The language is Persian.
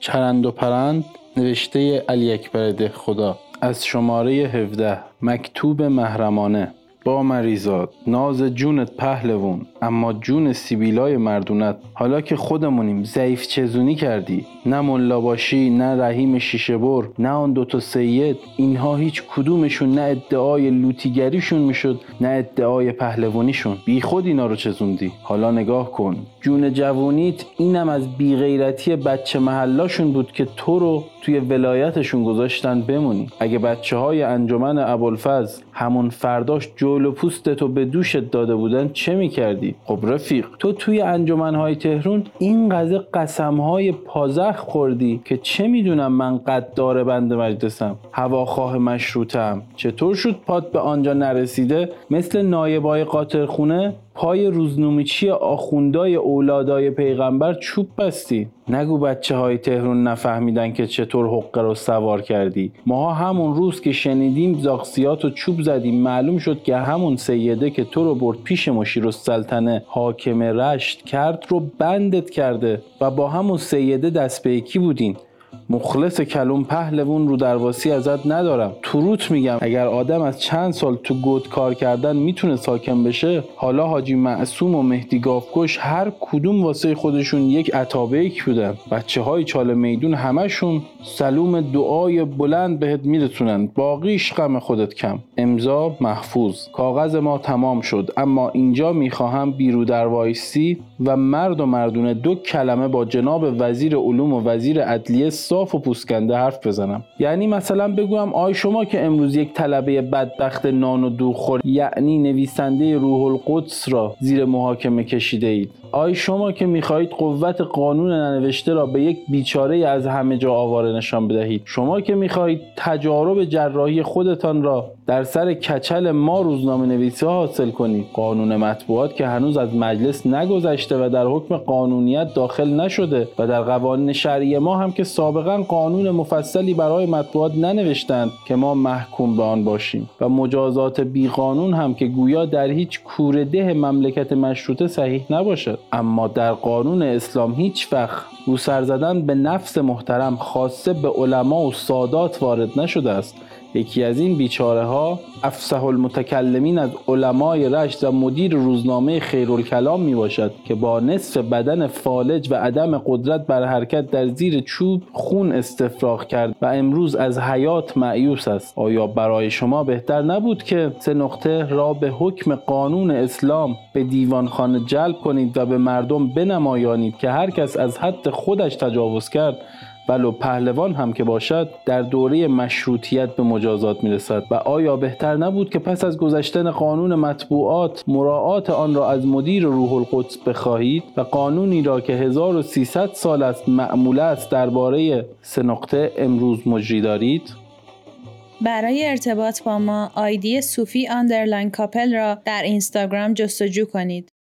چرند و پرند نوشته علی اکبر ده خدا از شماره 17 مکتوب محرمانه. با مریزاد ناز جونت پهلوون اما جون سیبیلای مردونت. حالا که خودمونیم ضعیف چزونی کردی نه ملا باشی نه رحیم شیشه بر نه آن دوتا سید اینها هیچ کدومشون نه ادعای لوتیگریشون می‌شد نه ادعای پهلوانیشون. بی خود اینا رو چزوندی. حالا نگاه کن. جون جوونیت اینم از بیغیرتی بچه محلاشون بود که تو رو توی ولایتشون گذاشتن بمونی. اگه بچه های انجمن ابوالفضل همون فرداش جول و پوستتو به دوشت داده بودن چه می‌کردی؟ خب رفیق تو توی انجمنهای تهرون این قضیه قسمهای پازخ خوردی که چه می‌دونم من قدار بند مجلسم هواخواه مشروطم چطور شد پات به آنجا نرسیده؟ مثل نایبای قاطرخونه؟ پای روزنومیچی آخوندای اولادای پیغمبر چوب بستی؟ نگو بچه های تهرون نفهمیدن که چطور حقه رو سوار کردی. ماها همون روز که شنیدیم زاقسیات و چوب زدیم. معلوم شد که همون سیده که تو رو برد پیش مشیر و سلطنه حاکم رشت کرد رو بندت کرده و با همون سیده دست به یکی بودین. مخلص کلون پهلوون رو درواسی ازت ندارم. تروت میگم اگر آدم از چند سال تو گود کار کردن می‌تونه ساکن بشه حالا حاجی معصوم و مهدی گافکش هر کدوم واسه خودشون یک عطابیک بودن. بچه های چال میدون همشون سلوم دعای بلند بهت میرسونن. باقیش غم خودت کم. امضا محفوظ. کاغذ ما تمام شد. اما اینجا می‌خواهم بیرو در وایسی و مرد و مردونه دو کلمه با جناب وزیر علوم و وزیر عدلیه صاف و پوسکنده حرف بزنم. یعنی مثلا بگویم آی شما که امروز یک طلبه بدبخت نان و دوخور یعنی نویسنده روح القدس را زیر محاکمه کشیده اید. آی شما که می‌خواهید قوت قانون ننوشته را به یک بیچاره از همه جا آواره نشان بدهید. شما که می‌خواهید تجارب جراحی خودتان را در سر کچل ما روزنامه نویسی حاصل کنید. قانون مطبوعات که هنوز از مجلس نگذشته و در حکم قانونیت داخل نشده و در قوانین شرعی ما هم که سابقا قانون مفصلی برای مطبوعات ننوشتند که ما محکوم به آن باشیم. و مجازات بیقانون هم که گویا در هیچ کورده مملکت مشروطه صحیح نباشد. اما در قانون اسلام هیچ وقت رو سر زدن به نفس محترم خاصه به علما و سادات وارد نشده است. یکی از این بیچاره ها افسح المتکلمین از علمای رشت و مدیر روزنامه خیرالکلام می باشد که با نصف بدن فالج و عدم قدرت بر حرکت در زیر چوب خون استفراغ کرد و امروز از حیات معیوس است. آیا برای شما بهتر نبود که سه نقطه را به حکم قانون اسلام به دیوانخانه جلب کنید و به مردم بنمایانید که هر کس از حد خودش تجاوز کرد؟ ولو پهلوان هم که باشد در دوره مشروطیت به مجازات می‌رسد و آیا بهتر نبود که پس از گذشتن قانون مطبوعات مراعات آن را از مدیر روح القدس بخواهید و قانونی را که 1300 سال است معمول است درباره سه نقطه امروز مجری دارید؟ برای ارتباط با ما آیدی صوفی underline couple را در اینستاگرام جستجو کنید.